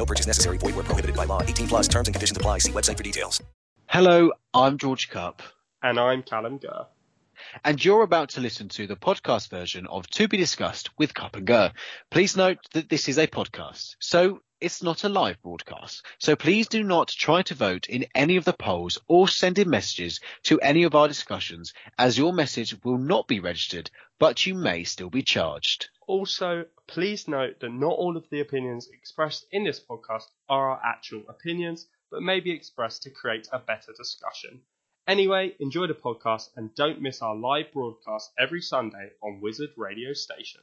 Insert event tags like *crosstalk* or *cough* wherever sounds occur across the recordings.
No purchase necessary. Void where prohibited by law. 18 plus terms and conditions apply. See website for details. Hello, I'm George Cup, And I'm Callum Gurr. and you're about to listen to the podcast version of To Be Discussed with Cup and Gurr. Please note that this is a podcast, so it's not a live broadcast. So please do not try to vote in any of the polls or send in messages to any of our discussions, as your message will not be registered, but you may still be charged. Also, please note that not all of the opinions expressed in this podcast are our actual opinions, but may be expressed to create a better discussion. Anyway, enjoy the podcast and don't miss our live broadcast every Sunday on Wizard Radio Station.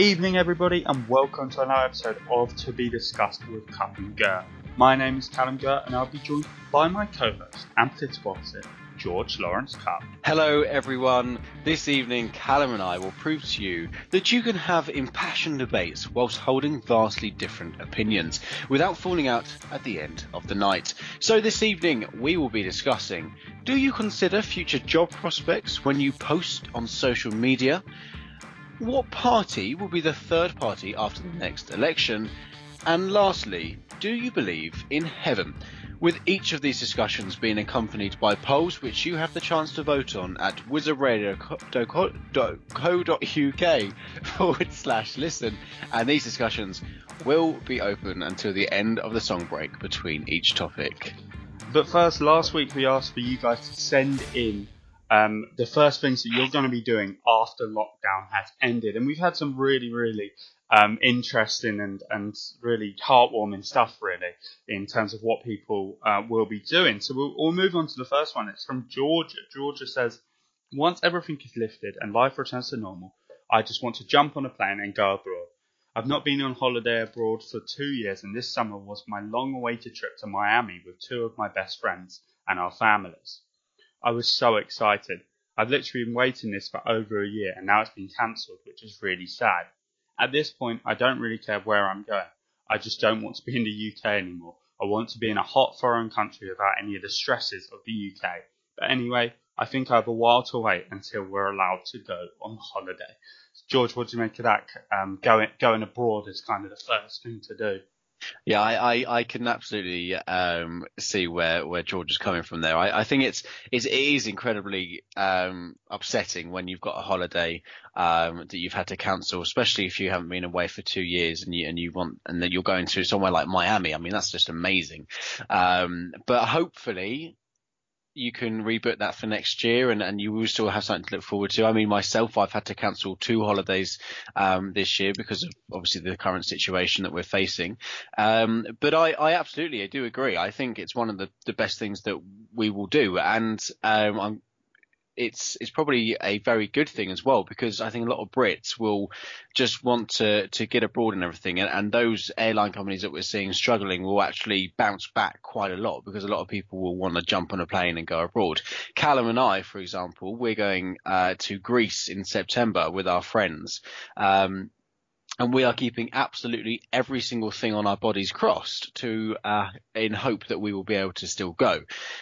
Evening, everybody, and welcome to another episode of To Be Discussed with Cup Gurr. My name is Callum Gurr, and I'll be joined by my co-host and political opposite, George Lawrence Cup. Hello, everyone. This evening, Callum and I will prove to you that you can have impassioned debates whilst holding vastly different opinions without falling out at the end of the night. So, this evening, we will be discussing do you consider future job prospects when you post on social media? What party will be the third party after the mm. next election? And lastly, do you believe in heaven? With each of these discussions being accompanied by polls which you have the chance to vote on at wizardradio.co.uk *laughs* forward slash listen. And these discussions will be open until the end of the song break between each topic. But first, last week we asked for you guys to send in um, the first things that you're going to be doing after lockdown has ended, and we've had some really, really um, interesting and and really heartwarming stuff, really, in terms of what people uh, will be doing. So we'll, we'll move on to the first one. It's from Georgia. Georgia says, "Once everything is lifted and life returns to normal, I just want to jump on a plane and go abroad." I've not been on holiday abroad for two years, and this summer was my long awaited trip to Miami with two of my best friends and our families. I was so excited. I've literally been waiting this for over a year, and now it's been cancelled, which is really sad. At this point, I don't really care where I'm going. I just don't want to be in the UK anymore. I want to be in a hot foreign country without any of the stresses of the UK. But anyway, I think I have a while to wait until we're allowed to go on holiday. George, what do you make of that? Um, going going abroad is kind of the first thing to do. Yeah, I, I, I can absolutely um, see where, where George is coming from there. I, I think it's, it's it is incredibly um, upsetting when you've got a holiday um, that you've had to cancel, especially if you haven't been away for two years and you and you want and then you're going to somewhere like Miami. I mean, that's just amazing. Um, but hopefully, you can reboot that for next year and, and you will still have something to look forward to. I mean, myself, I've had to cancel two holidays, um, this year because of obviously the current situation that we're facing. Um, but I, I absolutely, I do agree. I think it's one of the, the best things that we will do. And, um, I'm, it's it's probably a very good thing as well because I think a lot of Brits will just want to to get abroad and everything, and, and those airline companies that we're seeing struggling will actually bounce back quite a lot because a lot of people will want to jump on a plane and go abroad. Callum and I, for example, we're going uh, to Greece in September with our friends. Um, and we are keeping absolutely every single thing on our bodies crossed to uh, in hope that we will be able to still go.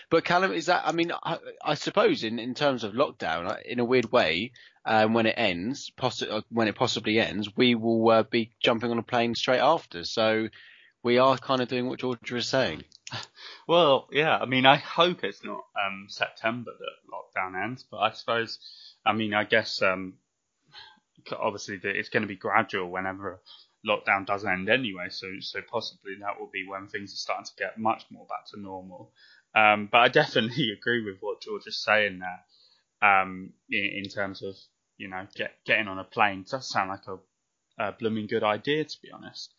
But Callum, is that? I mean, I, I suppose in in terms of lockdown, uh, in a weird way, um, when it ends, poss- uh, when it possibly ends, we will uh, be jumping on a plane straight after. So we are kind of doing what Georgia is saying. *laughs* Well, yeah. I mean, I hope it's not um, September that lockdown ends, but I suppose, I mean, I guess um, obviously that it's going to be gradual whenever lockdown does end anyway. So, so possibly that will be when things are starting to get much more back to normal. Um, but I *laughs* definitely agree with what George is saying there. Um, in, in terms of you know get, getting on a plane it does sound like a, a blooming good idea to be honest.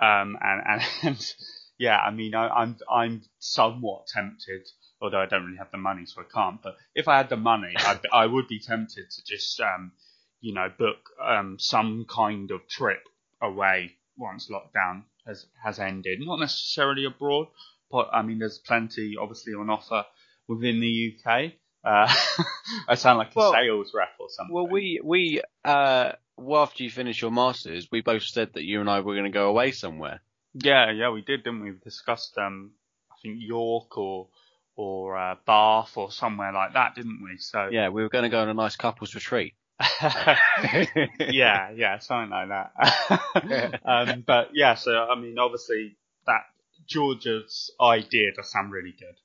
Um, and, and, *laughs* and yeah, I mean, I, I'm I'm somewhat tempted, although I don't really have the money, so I can't. But if I had the money, I'd, I would be tempted to just, um, you know, book um, some kind of trip away once lockdown has has ended. Not necessarily abroad, but I mean, there's plenty obviously on offer within the UK. Uh, *laughs* I sound like a well, sales rep or something. Well, we we uh, well after you finish your masters, we both said that you and I were going to go away somewhere. Yeah, yeah, we did, didn't we? We discussed um, I think York or or uh, Bath or somewhere like that, didn't we? So yeah, we were going to go on a nice couples retreat. *laughs* yeah, yeah, something like that. *laughs* um, but yeah, so I mean, obviously that Georgia's idea does sound really good.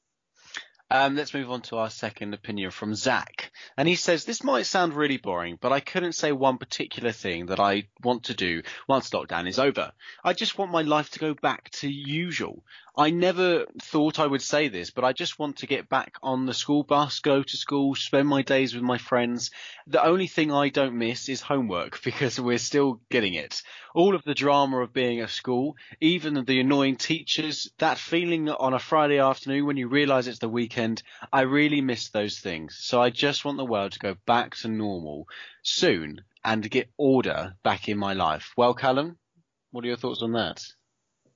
Um, let's move on to our second opinion from Zach. And he says, This might sound really boring, but I couldn't say one particular thing that I want to do once lockdown is over. I just want my life to go back to usual. I never thought I would say this, but I just want to get back on the school bus, go to school, spend my days with my friends. The only thing I don't miss is homework *laughs* because we're still getting it. All of the drama of being at school, even the annoying teachers, that feeling on a Friday afternoon when you realize it's the weekend, I really miss those things. So I just want the world to go back to normal soon and get order back in my life. Well, Callum, what are your thoughts on that?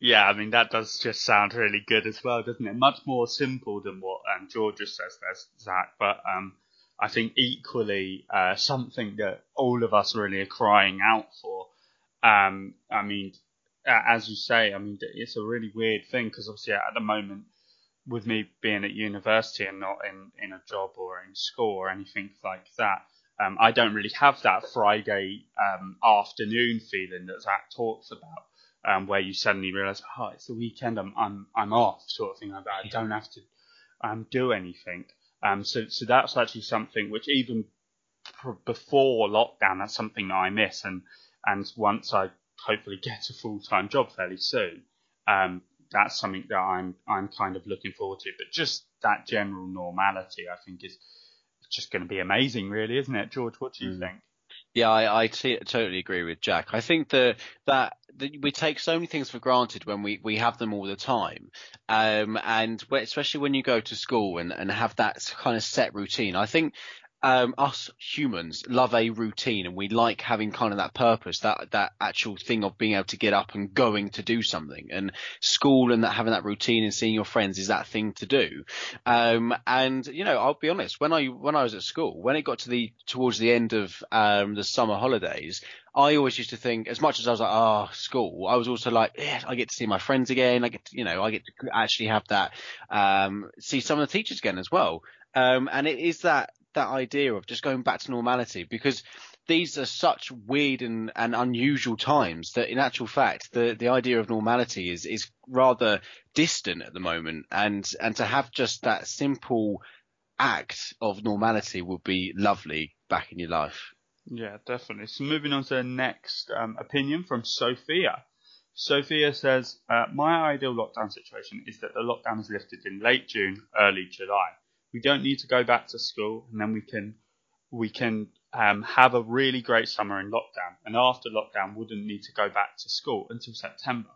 Yeah, I mean that does just sound really good as well, doesn't it? Much more simple than what um, Georgia says there, Zach. But um, I think equally uh, something that all of us really are crying out for. Um, I mean, as you say, I mean it's a really weird thing because obviously at the moment, with me being at university and not in in a job or in school or anything like that. Um, I don't really have that Friday um, afternoon feeling that Zach talks about um, where you suddenly realise, oh, it's the weekend, I'm I'm I'm off, sort of thing like that. I don't have to um, do anything. Um, so so that's actually something which even pr- before lockdown, that's something that I miss, and and once I hopefully *laughs* get a full time job fairly soon, um, that's something that I'm I'm kind of looking forward to. But just that general normality, I think, is just going to be amazing, really, isn't it, George? What do you mm. think? Yeah, I, I t- totally agree with Jack. I think that, that that we take so many things for granted when we, we have them all the time, um, and especially when you go to school and, and have that kind of set routine. I think um, us humans love a routine and we like having kind of that purpose, that that actual thing of being able to get up and going to do something. And school and that having that routine and seeing your friends is that thing to do. Um, and you know, I'll be honest, when I when I was at school, when it got to the towards the end of um, the summer holidays, I always used to think, as much as I was like, oh, school, I was also like, yeah, I get to see my friends again. I get, to, you know, I get to actually have that, um, see some of the teachers again as well. Um, and it is that that idea of just going back to normality because these are such weird and, and unusual times that in actual fact the, the idea of normality is, is rather distant at the moment and, and to have just that simple act of normality would be lovely back in your life. Yeah, definitely. So moving on to the next um, opinion from Sophia. Sophia says, uh, My ideal lockdown situation is that the lockdown is lifted in late June, early July we don't need to go back to school, and then we can we can um, have a really great summer in lockdown. And after lockdown, wouldn't need to go back to school until September.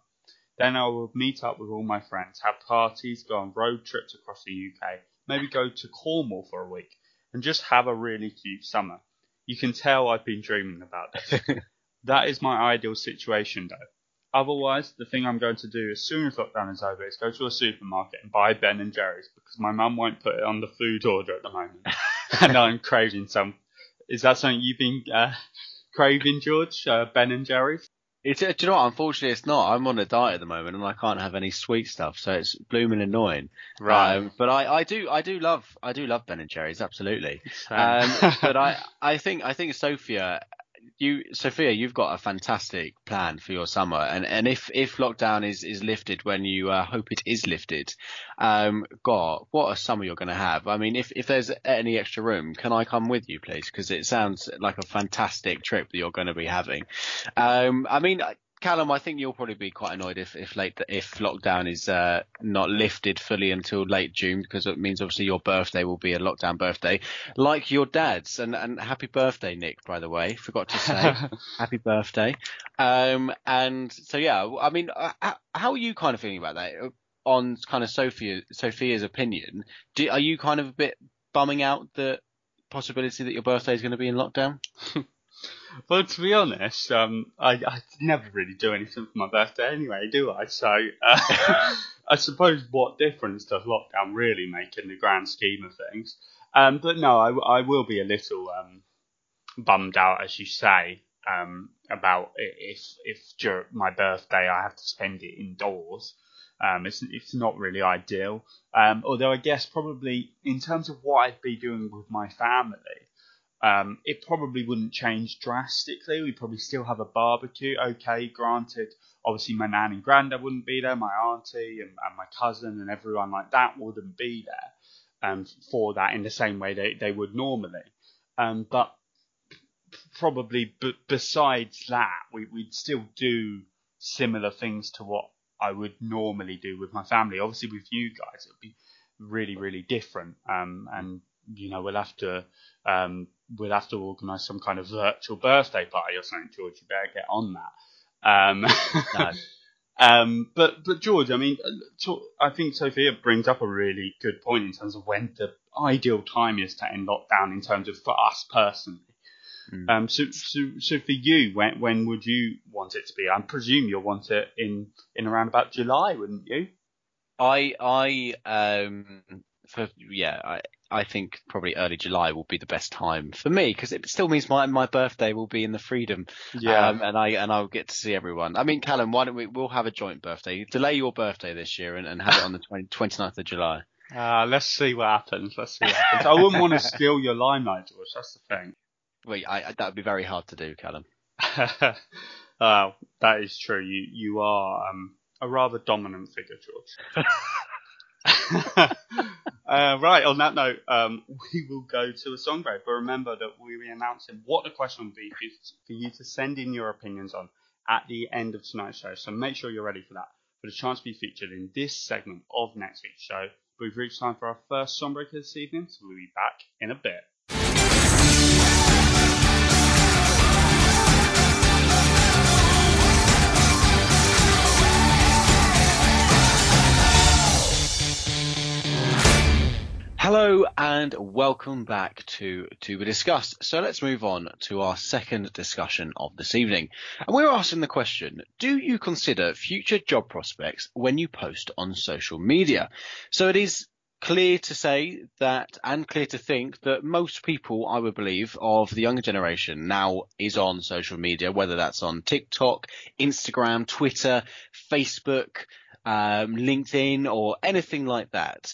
Then I will meet up with all my friends, have parties, go on road trips across the UK, maybe go to Cornwall for a week, and just have a really cute summer. You can tell I've been dreaming about this. *laughs* that is my ideal situation, though. Otherwise, the thing I'm going to do as soon as lockdown is over is go to a supermarket and buy Ben and Jerry's because my mum won't put it on the food order at the moment, *laughs* and I'm craving some. Is that something you've been uh, craving, George? Uh, ben and Jerry's? It's, uh, do you know what? Unfortunately, it's not. I'm on a diet at the moment, and I can't have any sweet stuff, so it's blooming annoying. Right. Um, but I, I do, I do love, I do love Ben and Jerry's, absolutely. Um, *laughs* but I, I think, I think Sophia you, Sophia, you've got a fantastic plan for your summer, and and if if lockdown is is lifted when you uh, hope it is lifted, um, God, what a summer you're going to have. I mean, if if there's any extra room, can I come with you, please? Because it sounds like a fantastic trip that you're going to be having. Um, I mean, Callum, I think you'll probably be quite annoyed if if late if lockdown is uh, not lifted fully until late June because it means obviously your birthday will be a lockdown birthday, like your dad's. And and happy birthday, Nick. By the way, forgot to say *laughs* happy birthday. Um, and so yeah, I mean, uh, how are you kind of feeling about that? On kind of Sophia Sophia's opinion, do, are you kind of a bit bumming out the possibility that your birthday is going to be in lockdown? *laughs* well, to be honest, um, I, I never really do anything for my birthday anyway, do I? So uh, *laughs* I suppose what difference does lockdown really make in the grand scheme of things? Um, but no, I, I will be a little um, bummed out, as you say, um, about if if during my birthday I have to spend it indoors. Um, it's it's not really ideal. Um, although I guess probably in terms of what I'd be doing with my family, um, it probably wouldn't change drastically. We'd probably still have a barbecue. Okay, granted, obviously my nan and granddad wouldn't be there, my auntie and, and my cousin and everyone like that wouldn't be there um, for that in the same way they, they would normally. Um, but probably b- besides that, we, we'd still do similar things to what I would normally do with my family. Obviously, with you guys, it would be really, really different. Um, and you know, we'll have to um, we'll have to organise some kind of virtual birthday party or something, George. You better get on that. Um, no. *laughs* um, but but George, I mean, I think Sophia brings up a really good point in terms of when the ideal time is to end lockdown in terms of for us personally. Mm. Um, so, so, so for you, when when would you want it to be? I presume you'll want it in in around about July, wouldn't you? I I um for yeah I I think probably early July will be the best time for me because it still means my my birthday will be in the freedom. Yeah. Um, and I and I'll get to see everyone. I mean, Callum, why don't we? We'll have a joint birthday. Delay your birthday this year and, and have it on the 20, 29th of July. Uh, let's see what happens. Let's see what happens. I wouldn't want to steal your limelight, George. That's the thing. Wait, I, I, that would be very hard to do, Callum. *laughs* uh, that is true. You you are um, a rather dominant figure, George. *laughs* *laughs* uh, right, on that note, um, we will go to a song break. But remember that we'll be announcing what the question will be for you to send in your opinions on at the end of tonight's show. So make sure you're ready for that. For the chance to be featured in this segment of next week's show. We've reached time for our first song break this evening, so we'll be back in a bit. Hello and welcome back to To Be Discussed. So let's move on to our second discussion of this evening. And we're asking the question, do you consider future job prospects when you post on social media? So it is clear to say that and clear to think that most people, I would believe, of the younger generation now is on social media, whether that's on TikTok, Instagram, Twitter, Facebook, um, LinkedIn or anything like that.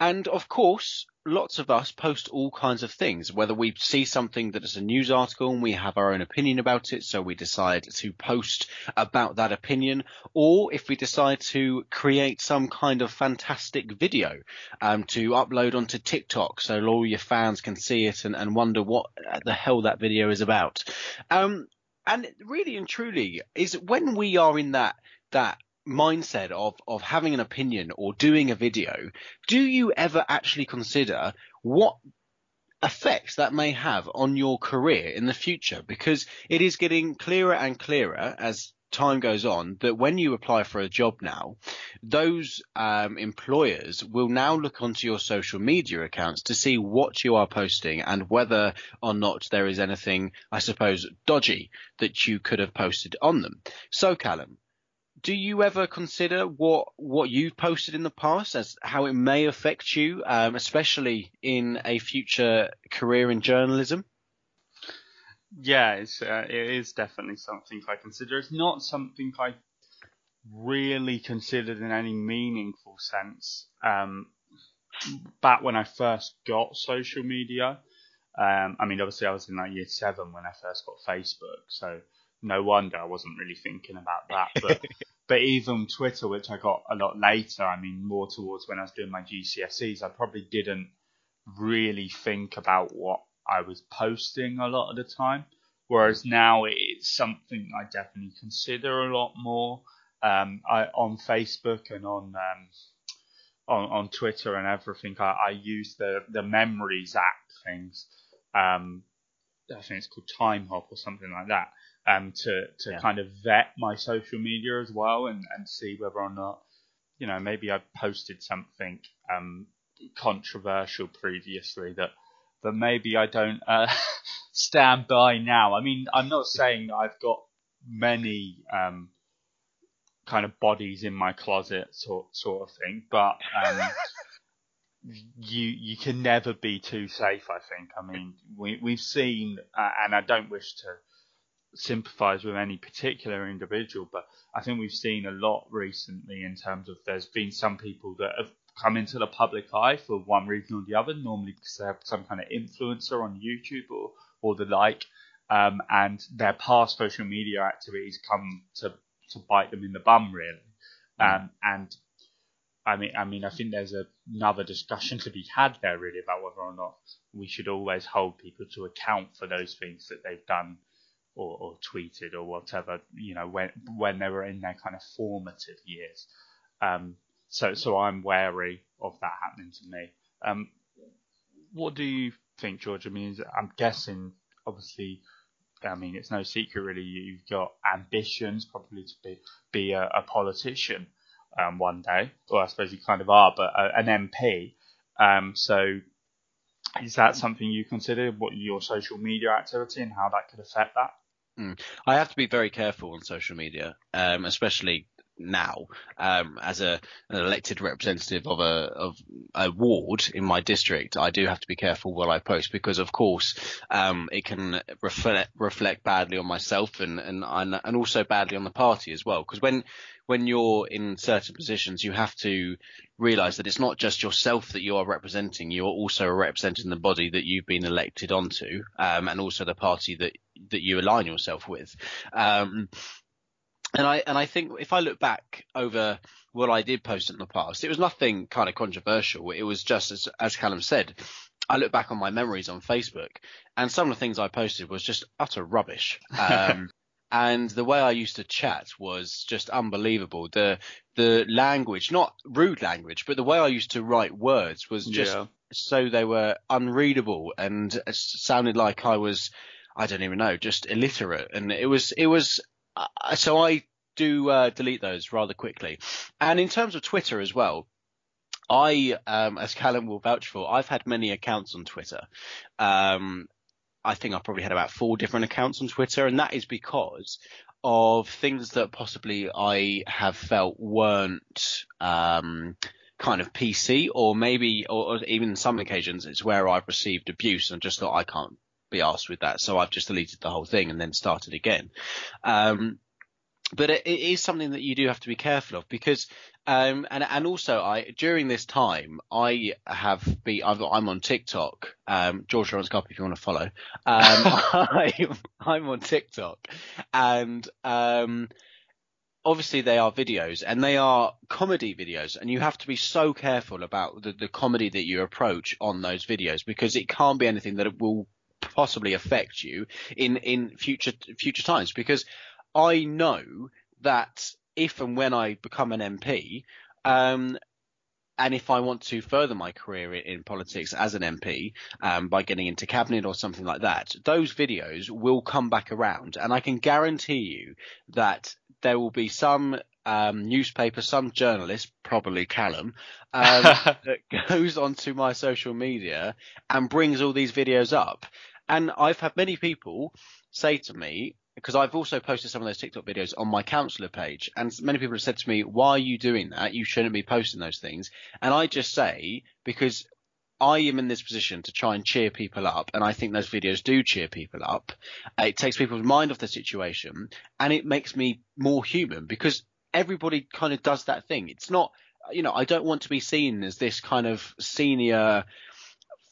And of course, lots of us post all kinds of things, whether we see something that is a news article and we have our own opinion about it, so we decide to post about that opinion, or if we decide to create some kind of fantastic video um, to upload onto TikTok so all your fans can see it and, and wonder what the hell that video is about. Um, and really and truly is when we are in that that mindset of of having an opinion or doing a video, do you ever actually consider what effects that may have on your career in the future? Because it is getting clearer and clearer as time goes on that when you apply for a job now, those um, employers will now look onto your social media accounts to see what you are posting and whether or not there is anything, I suppose, dodgy that you could have posted on them. So, Callum, do you ever consider what what you've posted in the past as how it may affect you, um, especially in a future career in journalism? Yeah, it's, uh, it is definitely something I consider. It's not something I really considered in any meaningful sense um, back when I first got social media. Um, I mean, obviously, I was in like year seven when I first got Facebook, so no wonder I wasn't really thinking about that. But *laughs* but even Twitter, which I got a lot later, I mean, more towards when I was doing my GCSEs, I probably didn't really think about what I was posting a lot of the time. Whereas now it's something I definitely consider a lot more. Um, I, on Facebook and on um, on, on Twitter and everything, I, I use the the memories app things. Um, I think it's called Timehop or something like that. Um, to to yeah. kind of vet my social media as well and, and see whether or not, you know, maybe I posted something um, controversial previously that that maybe I don't uh, *laughs* stand by now. I mean, I'm not saying I've got many um, kind of bodies in my closet sort sort of thing, but um, *laughs* you you can never be too safe. I think. I mean, we we've seen, uh, and I don't wish to sympathise with any particular individual, but I think we've seen a lot recently in terms of there's been some people that have come into the public eye for one reason or the other, normally because they have some kind of influencer on YouTube or, or the like, um, and their past social media activities come to, to bite them in the bum, really. Mm. Um, and I mean, I mean, I think there's a, another discussion to be had there, really, about whether or not we should always hold people to account for those things that they've done or, or tweeted or whatever, you know, when when they were in their kind of formative years. Um, so so I'm wary of that happening to me. Um, what do you think, George? I mean, I'm guessing, obviously, I mean, it's no secret really. You've got ambitions, probably to be be a, a politician um, one day. Well, I suppose you kind of are, but a, an MP. Um, so, is that something you consider? What your social media activity and how that could affect that? Mm. I have to be very careful on social media, um, especially now um, as a an elected representative of a of a ward in my district, I do have to be careful what I post because, of course, um, it can reflect reflect badly on myself and and and also badly on the party as well. Because when when you're in certain positions, you have to realize that it's not just yourself that you are representing. You are also representing the body that you've been elected onto, um, and also the party that that you align yourself with. Um, and I and I think if I look back over what I did post in the past, it was nothing kind of controversial. It was just as as Callum said. I look back on my memories on Facebook, and some of the things I posted was just utter rubbish. Um, *laughs* and the way I used to chat was just unbelievable. The the language, not rude language, but the way I used to write words was just yeah. so they were unreadable and sounded like I was I don't even know, just illiterate. And it was it was uh, so I do uh, delete those rather quickly. And in terms of Twitter as well, I, um, as Callum will vouch for, I've had many accounts on Twitter. Um, I think I've probably had about four different accounts on Twitter, and that is because of things that possibly I have felt weren't um, kind of PC, or maybe, or, or even some occasions, it's where I've received abuse and just thought I can't be asked with that. So I've just deleted the whole thing and then started again. Um, but it, it is something that you do have to be careful of because, um, and and also I during this time I have been i am on TikTok. Um, George Lawrence Copy if you want to follow. Um, *laughs* I'm, I'm on TikTok, and um, obviously they are videos and they are comedy videos and you have to be so careful about the, the comedy that you approach on those videos because it can't be anything that will possibly affect you in in future future times because I know that if and when I become an MP, um, and if I want to further my career in politics as an MP um, by getting into cabinet or something like that, those videos will come back around, and I can guarantee you that there will be some um, newspaper, some journalist, probably Callum, um, *laughs* that goes onto my social media and brings all these videos up. And I've had many people say to me, because I've also posted some of those TikTok videos on my councillor page, and many people have said to me, "Why are you doing that? You shouldn't be posting those things." And I just say because I am in this position to try and cheer people up, and I think those videos do cheer people up. It takes people's mind off the situation, and it makes me more human because everybody kind of does that thing. It's not, you know, I don't want to be seen as this kind of senior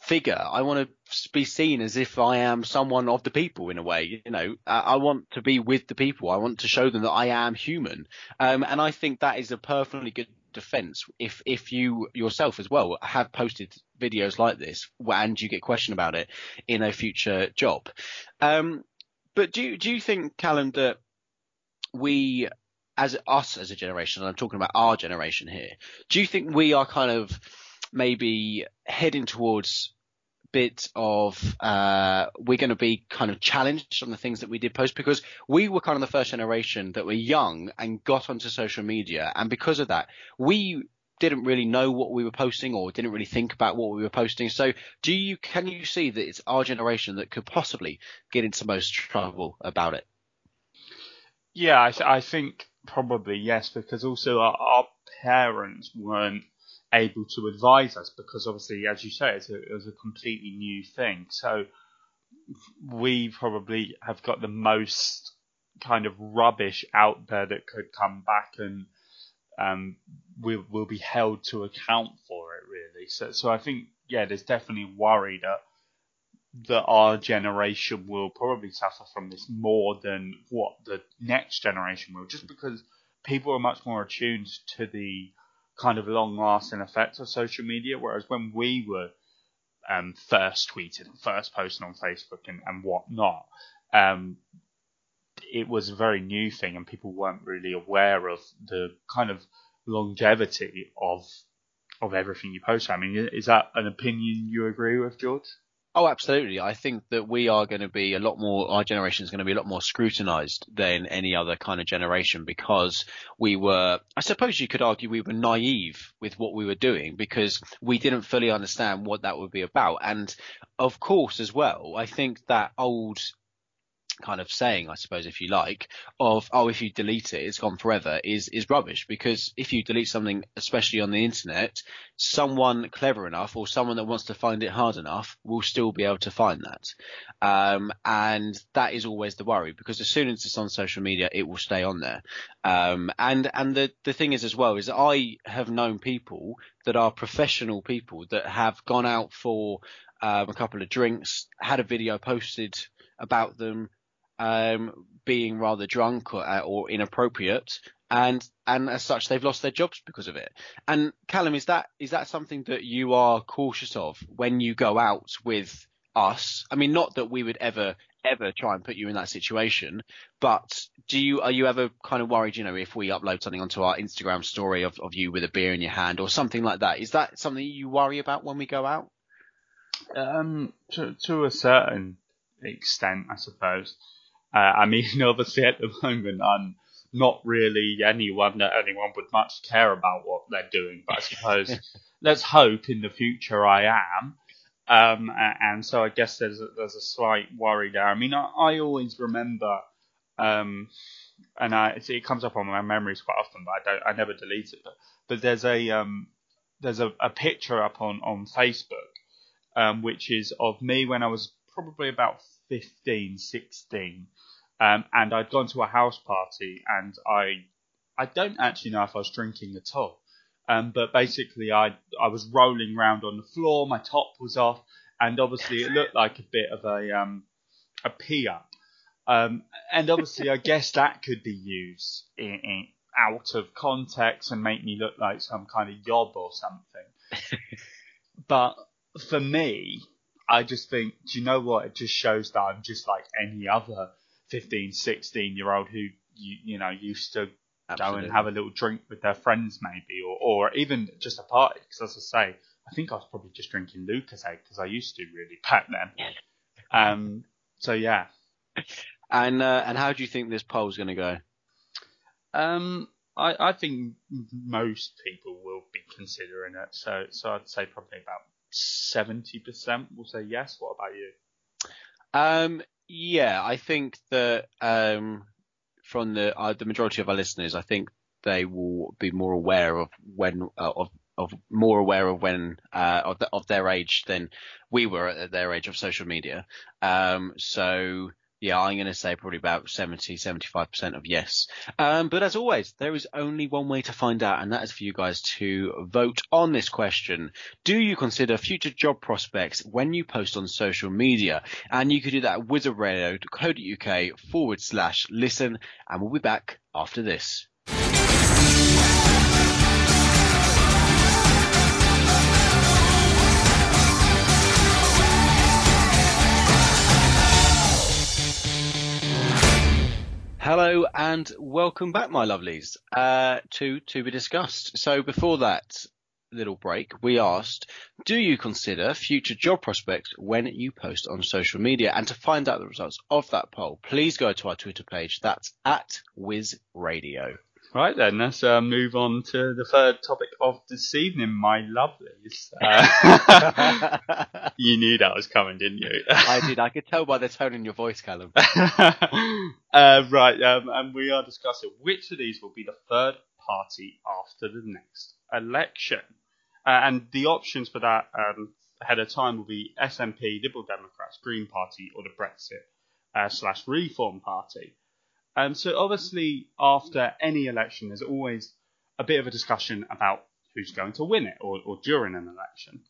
figure. I want to be seen as if I am someone of the people in a way. You know, I want to be with the people. I want to show them that I am human. Um, and I think that is a perfectly good defense if if you yourself as well have posted videos like this and you get questioned about it in a future job. Um, but do do you think, Callum, that we as us as a generation, and I'm talking about our generation here, do you think we are kind of maybe heading towards bit of uh, we're going to be kind of challenged on the things that we did post because we were kind of the first generation that were young and got onto social media, and because of that, we didn't really know what we were posting or didn't really think about what we were posting. So, do you can you see that it's our generation that could possibly get into most trouble about it? Yeah, I, th- I think probably yes, because also our, our parents weren't able to advise us because obviously, as you say, it's a, it's a completely new thing. So we probably have got the most kind of rubbish out there that could come back and um, we will be held to account for it really. So, so I think yeah, there's definitely worry that that our generation will probably suffer from this more than what the next generation will, just because people are much more attuned to the kind of long lasting effects of social media. Whereas when we were um, first tweeted and first posted on Facebook and, and whatnot, um, it was a very new thing and people weren't really aware of the kind of longevity of of everything you post. I mean, is that an opinion you agree with, George? Oh, absolutely. I think that we are going to be a lot more, our generation is going to be a lot more scrutinized than any other kind of generation because we were, I suppose you could argue we were naive with what we were doing because we didn't fully understand what that would be about. And of course, as well, I think that old kind of saying, I suppose, if you like, of oh, if you delete it, it's gone forever, is is rubbish. Because if you delete something, especially on the internet, someone clever enough or someone that wants to find it hard enough will still be able to find that. Um, and that is always the worry because as soon as it's on social media, it will stay on there. Um, and and the the thing is as well is I have known people that are professional people that have gone out for um, a couple of drinks, had a video posted about them, um, being rather drunk or, uh, or, inappropriate, and and as such they've lost their jobs because of it. And Callum, is that is that something that you are cautious of when you go out with us? I mean, not that we would ever ever try and put you in that situation, but do you are you ever kind of worried, you know, if we upload something onto our Instagram story of, of you with a beer in your hand or something like that? Is that something you worry about when we go out? Um, to to a certain extent, I suppose. Uh, I mean, *laughs* obviously at the moment, I'm not really anyone that anyone would much care about what they're doing. But I suppose *laughs* let's hope in the future I am. Um, and so I guess there's a, there's a slight worry there. I mean, I, I always remember, um, and I, it comes up on my memories quite often, but I don't, I never delete it. But, but there's a, um, there's a, a picture up on on Facebook, um, which is of me when I was probably about 15, 16. Um, and I'd gone to a house party and I, I don't actually know if I was drinking at all. Um, but basically I, I was rolling around on the floor, my top was off, and obviously it looked like a bit of a, um, a pee up. Um, and obviously I guess that could be used in, in, out of context and make me look like some kind of yob or something. *laughs* but for me, I just think, do you know what? It just shows that I'm just like any other 15, 16 year old who you you know used to Absolutely. go and have a little drink with their friends maybe, or or even just a party. Because as I say, I think I was probably just drinking Lucozade because I used to really back then. Um. So yeah. And uh, and how do you think this poll's going to go? Um. I, I think most people will be considering it. So so I'd say probably about seventy percent will say yes. What about you? Um, yeah, I think that um, from the uh, the majority of our listeners, I think they will be more aware of when uh, of of more aware of when uh, of, the, of their age than we were at their age of social media. Um, so Yeah, I'm going to say probably about 70, 75% of yes. Um, but as always, there is only one way to find out, and that is for you guys to vote on this question. Do you consider future job prospects when you post on social media? And you can do that at wizardradio.co.uk forward slash listen, and we'll be back after this. Hello and welcome back, my lovelies, uh, to to be discussed. So before that little break, we asked, do you consider future job prospects when you post on social media? And to find out the results of that poll, please go to our Twitter page. That's at Wiz Radio. Right then, let's uh, move on to the third topic of this evening, my lovelies. Uh, *laughs* you knew that was coming, didn't you? I did. I could tell by the tone in your voice, Callum. *laughs* uh, right, um, and we are discussing which of these will be the third party after the next election. Uh, and the options for that um, ahead of time will be SNP, Liberal Democrats, Green Party, or the Brexit uh, slash Reform Party. Um, so obviously, after any election, there's always a bit of a discussion about who's going to win it, or, or during an election.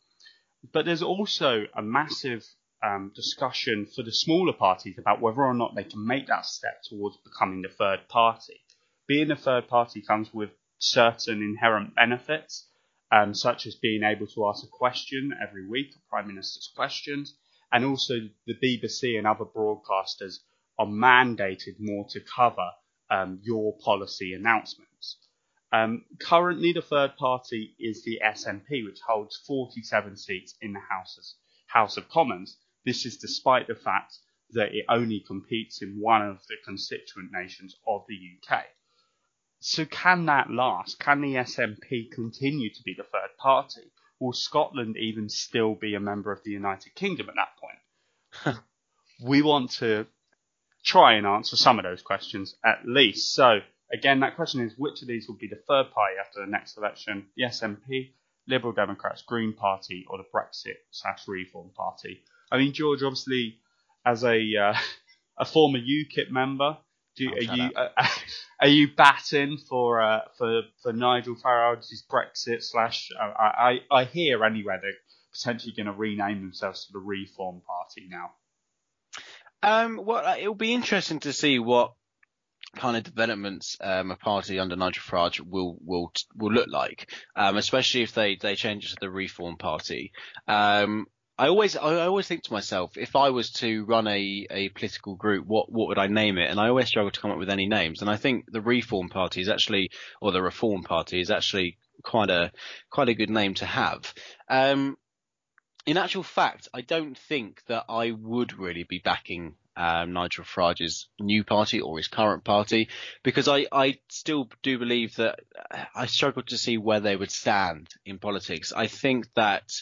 But there's also a massive um, discussion for the smaller parties about whether or not they can make that step towards becoming the third party. Being a third party comes with certain inherent benefits, um, such as being able to ask a question every week, Prime Minister's questions, and also the BBC and other broadcasters are mandated more to cover um, your policy announcements. Um, currently, the third party is the SNP, which holds 47 seats in the House, House of Commons. This is despite the fact that it only competes in one of the constituent nations of the UK. So, can that last? Can the SNP continue to be the third party? Will Scotland even still be a member of the United Kingdom at that point? *laughs* we want to try and answer some of those questions at least. So again, that question is which of these will be the third party after the next election? The SNP, Liberal Democrats, Green Party, or the Brexit slash Reform Party? I mean, George, obviously, as a uh, *laughs* a former UKIP member, do, are you uh, *laughs* are you batting for uh, for for Nigel Farage's Brexit slash? Uh, I I hear anyway they're potentially going to rename themselves to the Reform Party now. Um, well, uh, it'll be interesting to see what kind of developments um, a party under Nigel Farage will will will look like, um, especially if they they change it to the Reform Party. Um, I always I always think to myself, if I was to run a, a political group, what what would I name it? And I always struggle to come up with any names. And I think the Reform Party is actually, or the Reform Party is actually quite a quite a good name to have. Um, in actual fact, I don't think that I would really be backing um, Nigel Farage's new party or his current party because I, I still do believe that I struggle to see where they would stand in politics. I think that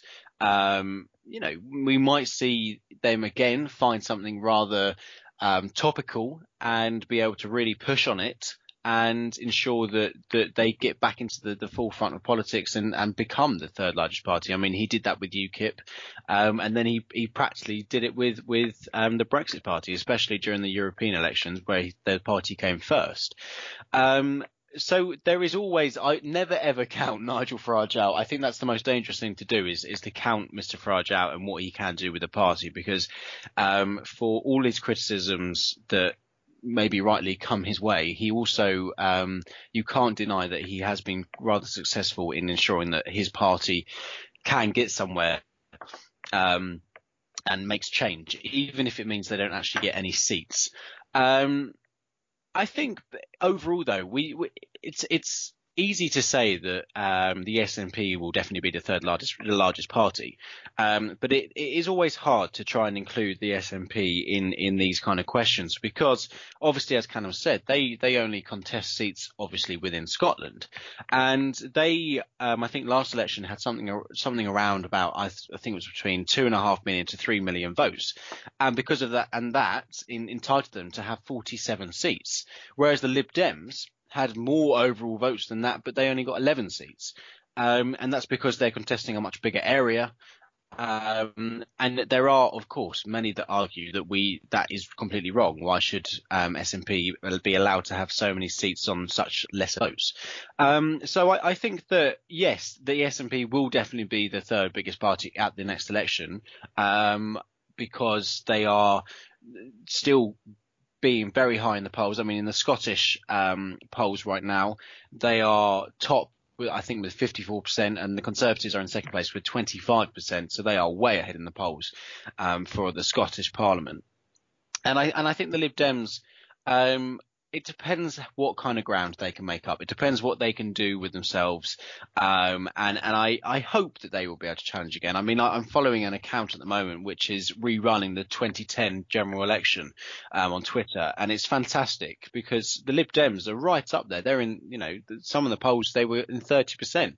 um, you know we might see them again find something rather um, topical and be able to really push on it and ensure that, that they get back into the, the forefront of politics and, and become the third largest party. I mean, he did that with UKIP, um, and then he, he practically did it with with um, the Brexit Party, especially during the European elections where he, the party came first. Um, so there is always I never ever *laughs* count Nigel Farage out. I think that's the most dangerous thing to do is is to count Mr Farage out and what he can do with the party because um, for all his criticisms that maybe rightly come his way, he also um, you can't deny that he has been rather successful in ensuring that his party can get somewhere um, and makes change, even if it means they don't actually get any seats. Um, I think overall, though, we, we it's it's easy to say that um, the SNP will definitely be the third largest the largest party, um, but it, it is always hard to try and include the SNP in in these kind of questions because obviously, as Callum said, they they only contest seats obviously within Scotland, and they um, I think last election had something something around about I, th- I think it was between two and a half million to three million votes, and because of that and that in, entitled them to have 47 seats, whereas the Lib Dems had more overall votes than that, but they only got 11 seats. Um, and that's because they're contesting a much bigger area. Um, and there are, of course, many that argue that we that is completely wrong. Why should um, SNP be allowed to have so many seats on such less votes? Um, so I, I, think that yes, the SNP will definitely be the third biggest party at the next election um, because they are still being very high in the polls. I mean, in the Scottish um, polls right now, they are top I think with 54%, and the Conservatives are in second place with 25%. So they are way ahead in the polls um, for the Scottish Parliament. And I and I think the Lib Dems um, it depends what kind of ground they can make up. It depends what they can do with themselves. Um, and, and I, I hope that they will be able to challenge again. I mean, I, am following an account at the moment, which is rerunning the 2010 general election, um, on Twitter. And it's fantastic because the Lib Dems are right up there. They're in, you know, some of the polls, they were in 30%.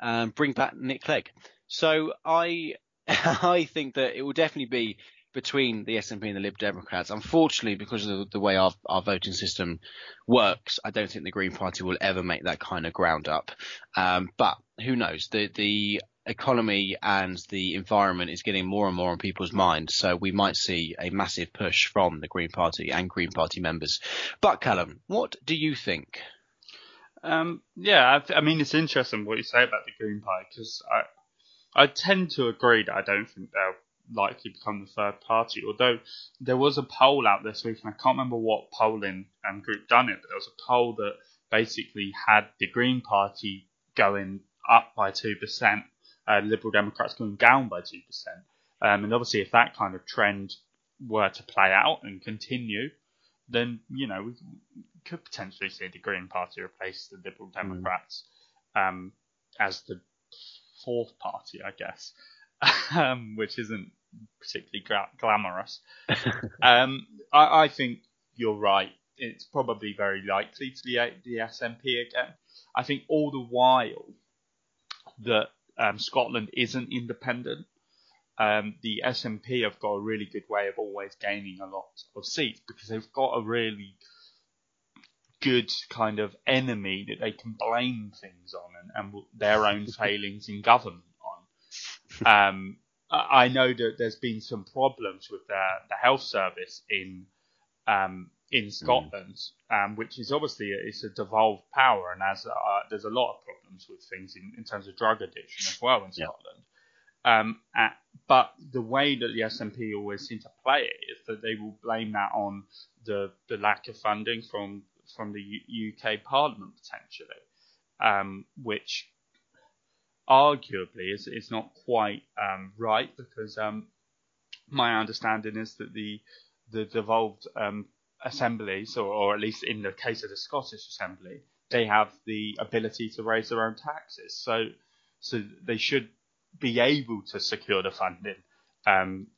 Um, bring back Nick Clegg. So I, *laughs* I think that it will definitely be between the SNP and the Lib Democrats. Unfortunately, because of the way our, our voting system works, I don't think the Green Party will ever make that kind of ground up. Um, but who knows? The the economy and the environment is getting more and more on people's minds, so we might see a massive push from the Green Party and Green Party members. But Callum, what do you think? Um, yeah, I, I, mean it's interesting what you say about the Green Party because I I tend to agree that I don't think they'll likely become the third party. Although there was a poll out this week, and I can't remember what polling um, group done it, but there was a poll that basically had the Green Party going up by two percent, uh, Liberal Democrats going down by two percent. Um, and obviously, if that kind of trend were to play out and continue, then you know we could potentially see the Green Party replace the Liberal hmm. Democrats mm. um, as the fourth party, I guess, *laughs* um, which isn't particularly gra- glamorous. *laughs* um, I, I, think you're right. It's probably very likely to be the SNP again. I think all the while that um, Scotland isn't independent, um, the SNP have got a really good way of always gaining a lot of seats because they've got a really good kind of enemy that they can blame things on and, and their own *laughs* failings in government on. Um, I know that there's been some problems with the, the health service in um, in hmm. Scotland, mm. um, which is obviously a, it's a devolved power, and as uh, there's a lot of problems with things in, in terms of drug addiction as well in yeah. Scotland. Um, at, but the way that the SNP always seem to play it is that they will blame that on the the lack of funding from from the U- UK Parliament potentially, um, which arguably is, is not quite um, right because um, my understanding is that the the devolved um, assemblies, or, or at least in the case of the Scottish Assembly, they have the ability to raise their own taxes. So so they should be able to secure the funding um,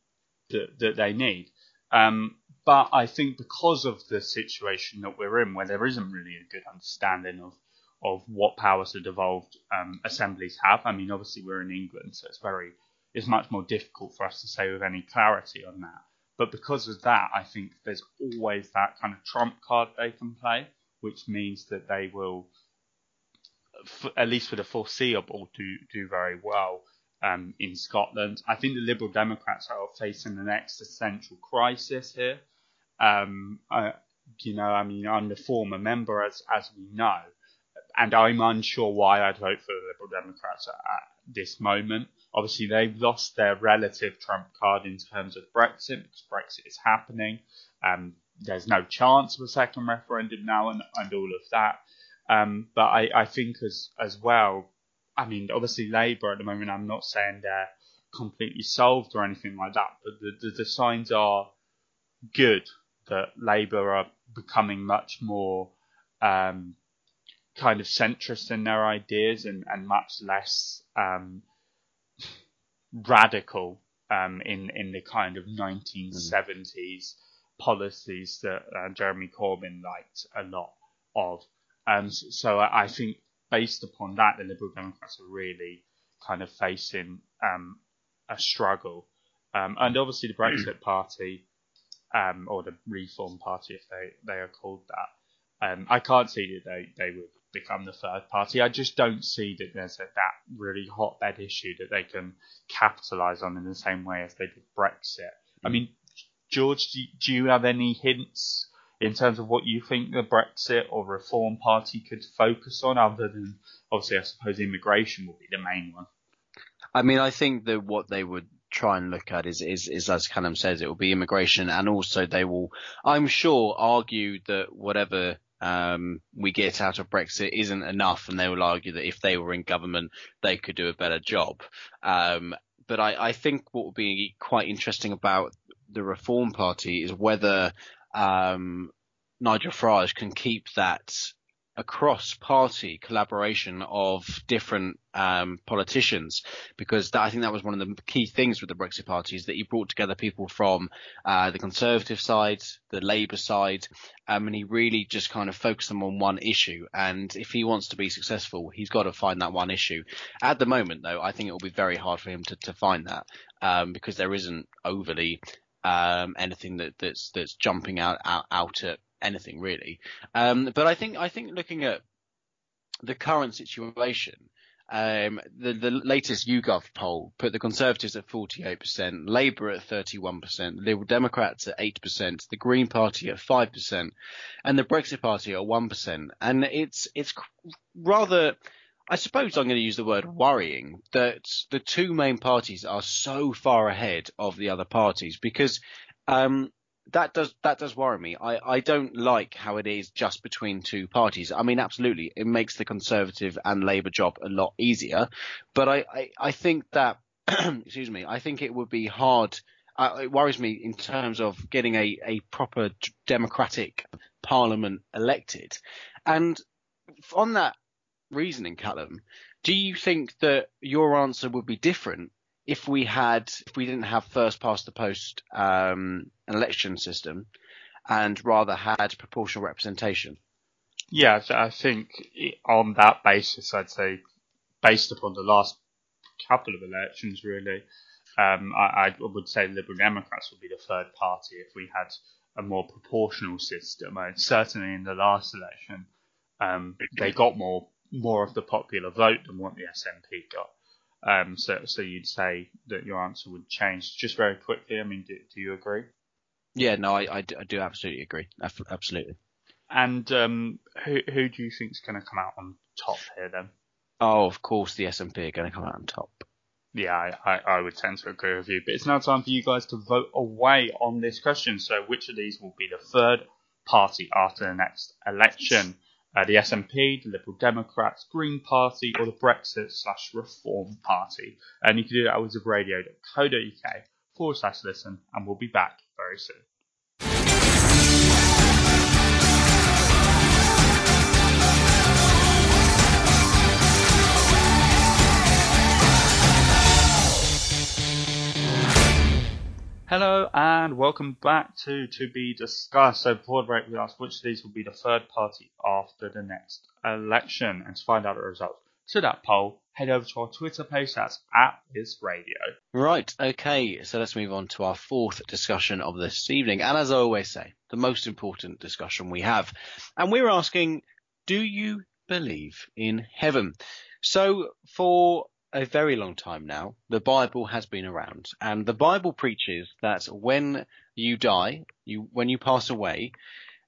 that, that they need. Um, but I think because of the situation that we're in, where there isn't really a good understanding of of what powers the devolved um, assemblies have. I mean, obviously we're in England, so it's very it's much more difficult for us to say with any clarity on that. But because of that, I think there's always that kind of trump card they can play, which means that they will, at least for the foreseeable, do do very well um, in Scotland. I think the Liberal Democrats are facing an existential crisis here. Um, I, you know, I mean, I'm the former member, as as we know, and I'm unsure why I'd vote for the Liberal Democrats at, this moment. Obviously, they've lost their relative trump card in terms of Brexit because Brexit is happening. Um, there's no chance of a second referendum now, and, and all of that. Um, but I, I think as as well, I mean, obviously Labour at the moment. I'm not saying they're completely solved or anything like that, but the, the, the signs are good that Labour are becoming much more um, kind of centrist in their ideas and, and much less um, radical um, in in the kind of 1970s mm. policies that uh, Jeremy Corbyn liked a lot of. Um, so I think based upon that, the Liberal Democrats are really kind of facing um, a struggle. Um, and obviously the Brexit *clears throat* Party, um, or the Reform Party, if they, they are called that, um, I can't see that they, they would become the third party. I just don't see that there's a, that really hotbed issue that they can capitalise on in the same way as they did Brexit. I hmm. mean, George, do, do you have any hints in terms of what you think the Brexit or Reform Party could focus on, other than obviously, I suppose immigration will be the main one. I mean, I think that what they would try and look at is, is, is as Callum says, it will be immigration, and also they will, I'm sure, argue that whatever um, we get out of Brexit isn't enough, and they will argue that if they were in government, they could do a better job. Um, but I, I think what would be quite interesting about the Reform Party is whether um, Nigel Farage can keep that across party collaboration of different um, politicians because that, I think that was one of the key things with the Brexit Party is that he brought together people from uh, the Conservative side, the Labour side, um, and he really just kind of focused them on one issue. And if he wants to be successful, he's got to find that one issue. At the moment, though, I think it will be very hard for him to, to find that um, because there isn't overly um, anything that, that's that's jumping out out, out at anything really. Um, but I think I think looking at the current situation, um, the, the latest YouGov poll put the Conservatives at 48%, Labour at 31%, Liberal Democrats at 8%, the Green Party at 5%, and the Brexit Party at 1%. And it's it's rather, I suppose I'm going to use the word worrying that the two main parties are so far ahead of the other parties because um, that does that does worry me. I, I don't like how it is just between two parties. I mean, absolutely, it makes the Conservative and Labour job a lot easier. But I, I, I think that *clears throat* excuse me, I think it would be hard. Uh, it worries me in terms of getting a, a proper democratic parliament elected. And on that reasoning, Callum, do you think that your answer would be different if we had if we didn't have first past the post um, an election system and rather had proportional representation. Yeah, I think on that basis, I'd say based upon the last couple of elections, really, um, I, I, would say Liberal Democrats would be the third party if we had a more proportional system. And certainly in the last election, um, they got more more of the popular vote than what the SNP got. Um, so, so you'd say that your answer would change just very quickly. I mean, do, do you agree? Yeah, no, I, I, do, I do absolutely agree. Absolutely. And um, who who do you think is going to come out on top here then? Oh, of course, the SNP are going to come out on top. Yeah, I, I, I, would tend to agree with you. But it's now time for you guys to vote away on this question. So, which of these will be the third party after the next election? Uh, the SNP, the Liberal Democrats, Green Party, or the Brexit slash Reform Party. And you can do that at wizardradio.co.uk forward slash listen, and we'll be back very soon. Hello and welcome back to To Be Discussed. So before the break we asked which of these will be the third party after the next election. And to find out the results to that poll, head over to our Twitter page that's at Wiz Radio. Right, okay, so let's move on to our fourth discussion of this evening. And as I always say, the most important discussion we have. And we're asking, do you believe in heaven? So for a very long time now, the Bible has been around, and the Bible preaches that when you die, you when you pass away,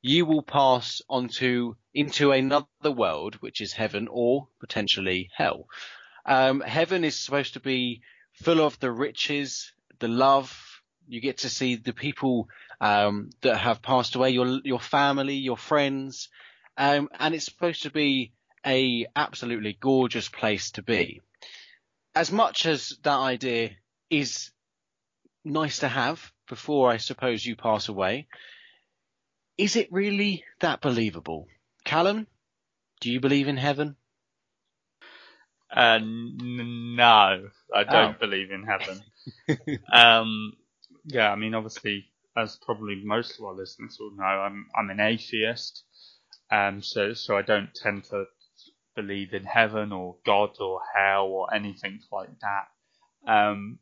you will pass onto into another world, which is heaven or potentially hell. Um, heaven is supposed to be full of the riches, the love. You get to see the people um, that have passed away, your your family, your friends, um, and it's supposed to be a absolutely gorgeous place to be as much as that idea is nice to have before I suppose you pass away, is it really that believable? Callum, do you believe in heaven? Uh, n- no, I don't oh. believe in heaven. *laughs* um, yeah, I mean, obviously, as probably most of our listeners will know, I'm I'm an atheist, um, so so I don't tend to believe in heaven or God or hell or anything like that. Um,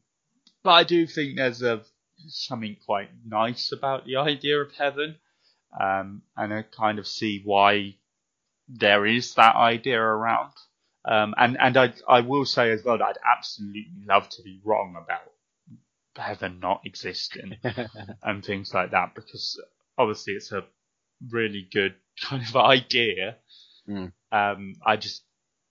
but I do think there's a something quite nice about the idea of heaven, um, and I kind of see why there is that idea around. Um, and and I I will say as well that I'd absolutely love to be wrong about heaven not existing *laughs* and things like that because obviously it's a really good *laughs* kind of idea. Mm. Um, I just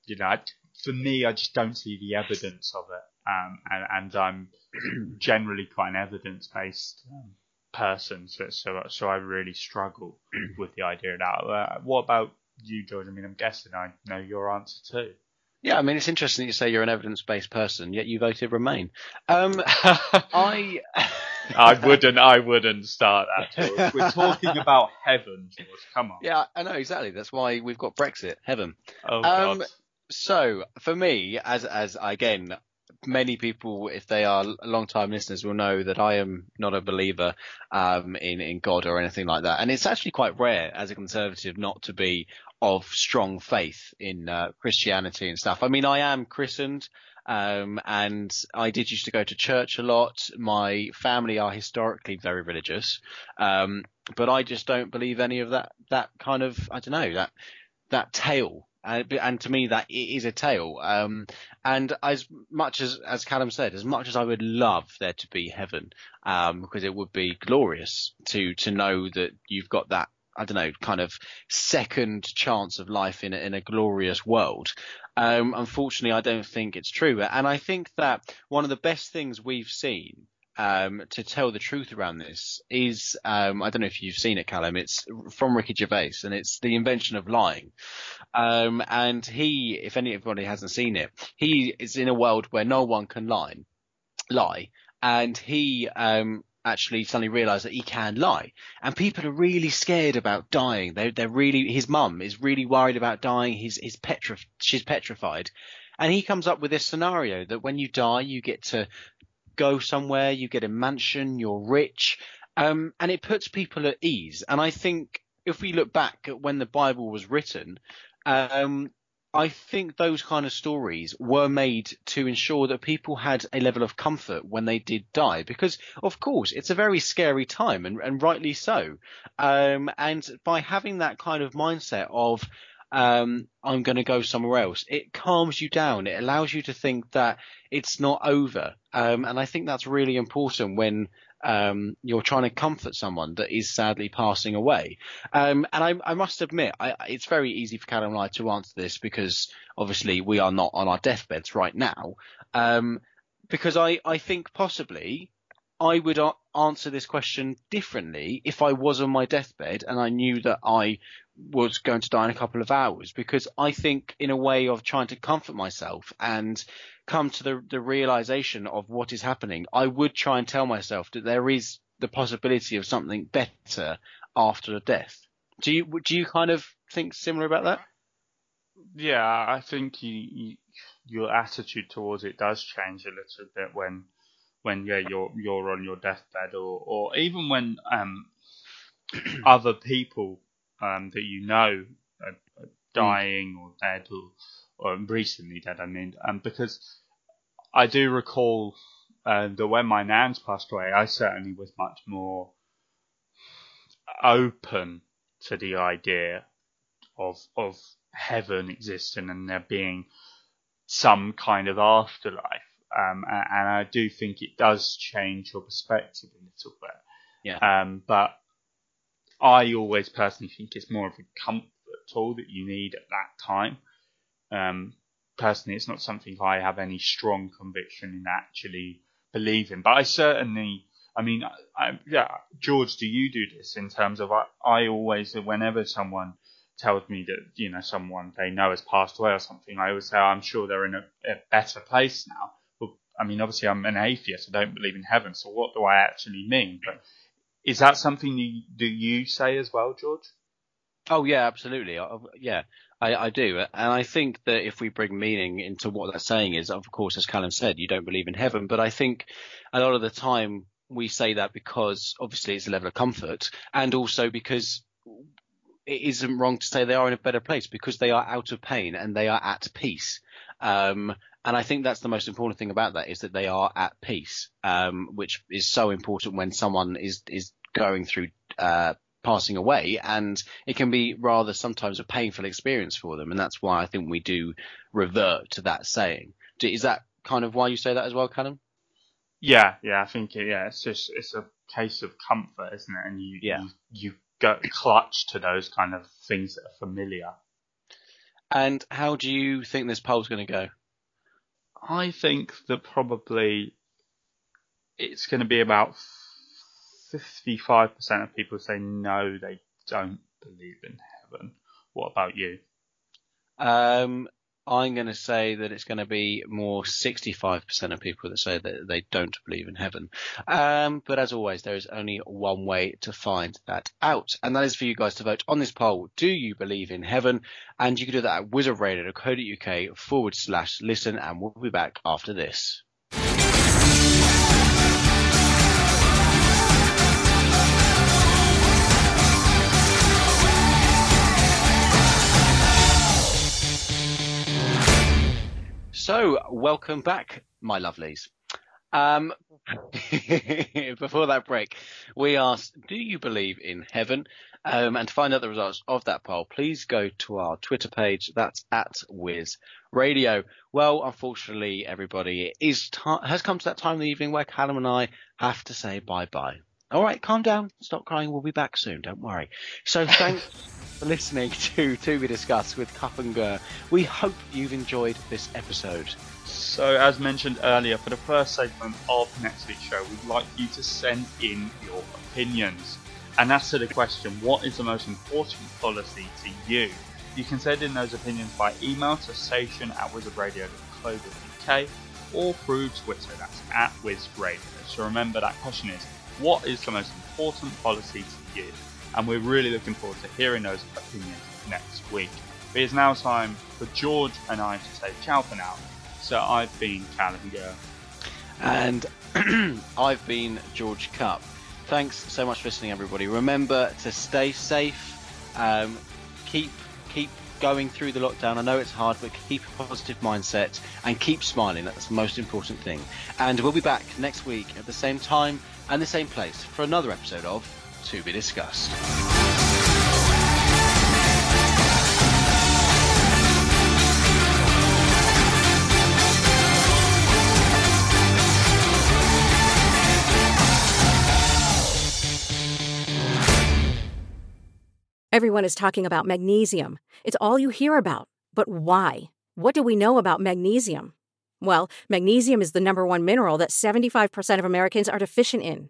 you know I, for me I just don't see the evidence of it. Um, and, and I'm *clears throat* generally quite an evidence based um, person, so, so so I really struggle *clears throat* with the idea of that. Uh, what about you, George? I mean, I'm guessing I know your answer too. Yeah, I mean, it's interesting that you say you're an evidence-based person, yet you voted Remain. Um, *laughs* I, *laughs* I wouldn't, I wouldn't start that. George. *laughs* We're talking about heaven, George. Come on. yeah, I know exactly. That's why we've got Brexit, heaven. Oh Um, God. So for me, as as again, many people, if they are long-time listeners, will know that I am not a believer um, in in God or anything like that, and it's actually quite rare as a conservative not to be of strong faith in uh, Christianity and stuff. I mean, I am christened. Um, and I did used to go to church a lot. My family are historically very religious. Um, but I just don't believe any of that, that kind of, I don't know, that, that tale and, to me that is a tale. Um, and as much as, as Callum said, as much as I would love there to be heaven, um, because it would be glorious to, to know that you've got that, I don't know, kind of second chance of life in a, in a glorious world. Um, unfortunately, I don't think it's true. And I think that one of the best things we've seen um, to tell the truth around this is um, I don't know if you've seen it, Callum. It's from Ricky Gervais, and it's the invention of lying. Um, and he, if anybody hasn't seen it, he is in a world where no one can lie, lie, and he um, actually suddenly realised that he can lie. And people are really scared about dying. They they're really his mum is really worried about dying. He's he's petrif- she's petrified. And he comes up with this scenario that when you die, you get to go somewhere, you get a mansion, you're rich, um, and it puts people at ease. And I think if we look back at when the Bible was written, um, I think those kind of stories were made to ensure that people had a level of comfort when they did die, because of course it's a very scary time, and, and rightly so. Um, and by having that kind of mindset of um, I'm going to go somewhere else. It calms you down. It allows you to think that it's not over. Um, and I think that's really important when um, you're trying to comfort someone that is sadly passing away. Um, and I, I must admit, I, it's very easy for Callum and I to answer this because obviously we are not on our deathbeds right now. Um, because I, I think possibly I would answer this question differently if I was on my deathbed and I knew that I was going to die in a couple of hours because I think in a way of trying to comfort myself and come to the, the realization of what is happening, I would try and tell myself that there is the possibility of something better after a death. Do you, do you kind of think similar about that? Yeah, I think you, you, your attitude towards it does change a little bit when when yeah you're you're on your deathbed or or even when um *clears throat* other people um that you know are, are dying or dead or or recently dead I mean um because I do recall uh, that when my nan's passed away I certainly was much more open to the idea of of heaven existing and there being some kind of afterlife. Um, and, and I do think it does change your perspective a little bit. Yeah. Um, but I always personally think it's more of a comfort tool that you need at that time. Um, personally, it's not something I have any strong conviction in actually believing, but I certainly, I mean, I, I, yeah, George, do you do this in terms of I, I always, whenever someone tells me that you know someone they know has passed away or something, I always say I'm sure they're in a, a better place now. Well, I mean, obviously I'm an atheist, I don't believe in heaven, so what do I actually mean? But is that something you do you say as well, George? Oh yeah, absolutely. I, yeah, I, I do, and I think that if we bring meaning into what that's saying is, of course, as Callum said, you don't believe in heaven, but I think a lot of the time we say that because obviously it's a level of comfort, and also because it isn't wrong to say they are in a better place because they are out of pain and they are at peace. Um, and I think that's the most important thing about that is that they are at peace, um, which is so important when someone is is going through uh, passing away, and it can be rather sometimes a painful experience for them, and that's why I think we do revert to that saying. Is that kind of why you say that as well, Callum? Yeah, yeah, I think it, yeah, it's just it's a case of comfort, isn't it? And you Yeah. you, you go clutch to those kind of things that are familiar. And how do you think this poll's going to go? I think that probably it's going to be about 55% of people say no, they don't believe in heaven. What about you? Um, I'm going to say that it's going to be more 65% of people that say that they don't believe in heaven. Um, but as always, there is only one way to find that out, and that is for you guys to vote on this poll. Do you believe in heaven? And you can do that at wizardradio.co.uk forward slash listen, and we'll be back after this. So, welcome back, my lovelies. Um, *laughs* before that break, we asked, do you believe in heaven? Um, and to find out the results of that poll, please go to our Twitter page. That's at Wiz Radio. Well, unfortunately, everybody, it is has come to that time of the evening where Callum and I have to say bye bye. All right, calm down, stop crying. We'll be back soon. Don't worry. So, thanks *laughs* listening *laughs* to To Be Discussed with Cup and Gurr. We hope you've enjoyed this episode. So, as mentioned earlier, for the first segment of next week's show, we'd like you to send in your opinions. And to the question what is the most important policy to you? You can send in those opinions by email to station at wizardradio.co.uk or through Twitter, that's at wizradio. So remember that question is what is the most important policy to you? And we're really looking forward to hearing those opinions next week. It is now time for George and I to say ciao for now. So I've been Callum Gurr. And *clears throat* I've been George Cup. Thanks so much for listening, everybody. Remember to stay safe. Um, keep keep going through the lockdown. I know it's hard, but keep a positive mindset and keep smiling. That's the most important thing. And we'll be back next week at the same time and the same place for another episode of To Be Discussed. Everyone is talking about magnesium. It's all you hear about. But why? What do we know about magnesium? Well, magnesium is the number one mineral that 75% of Americans are deficient in.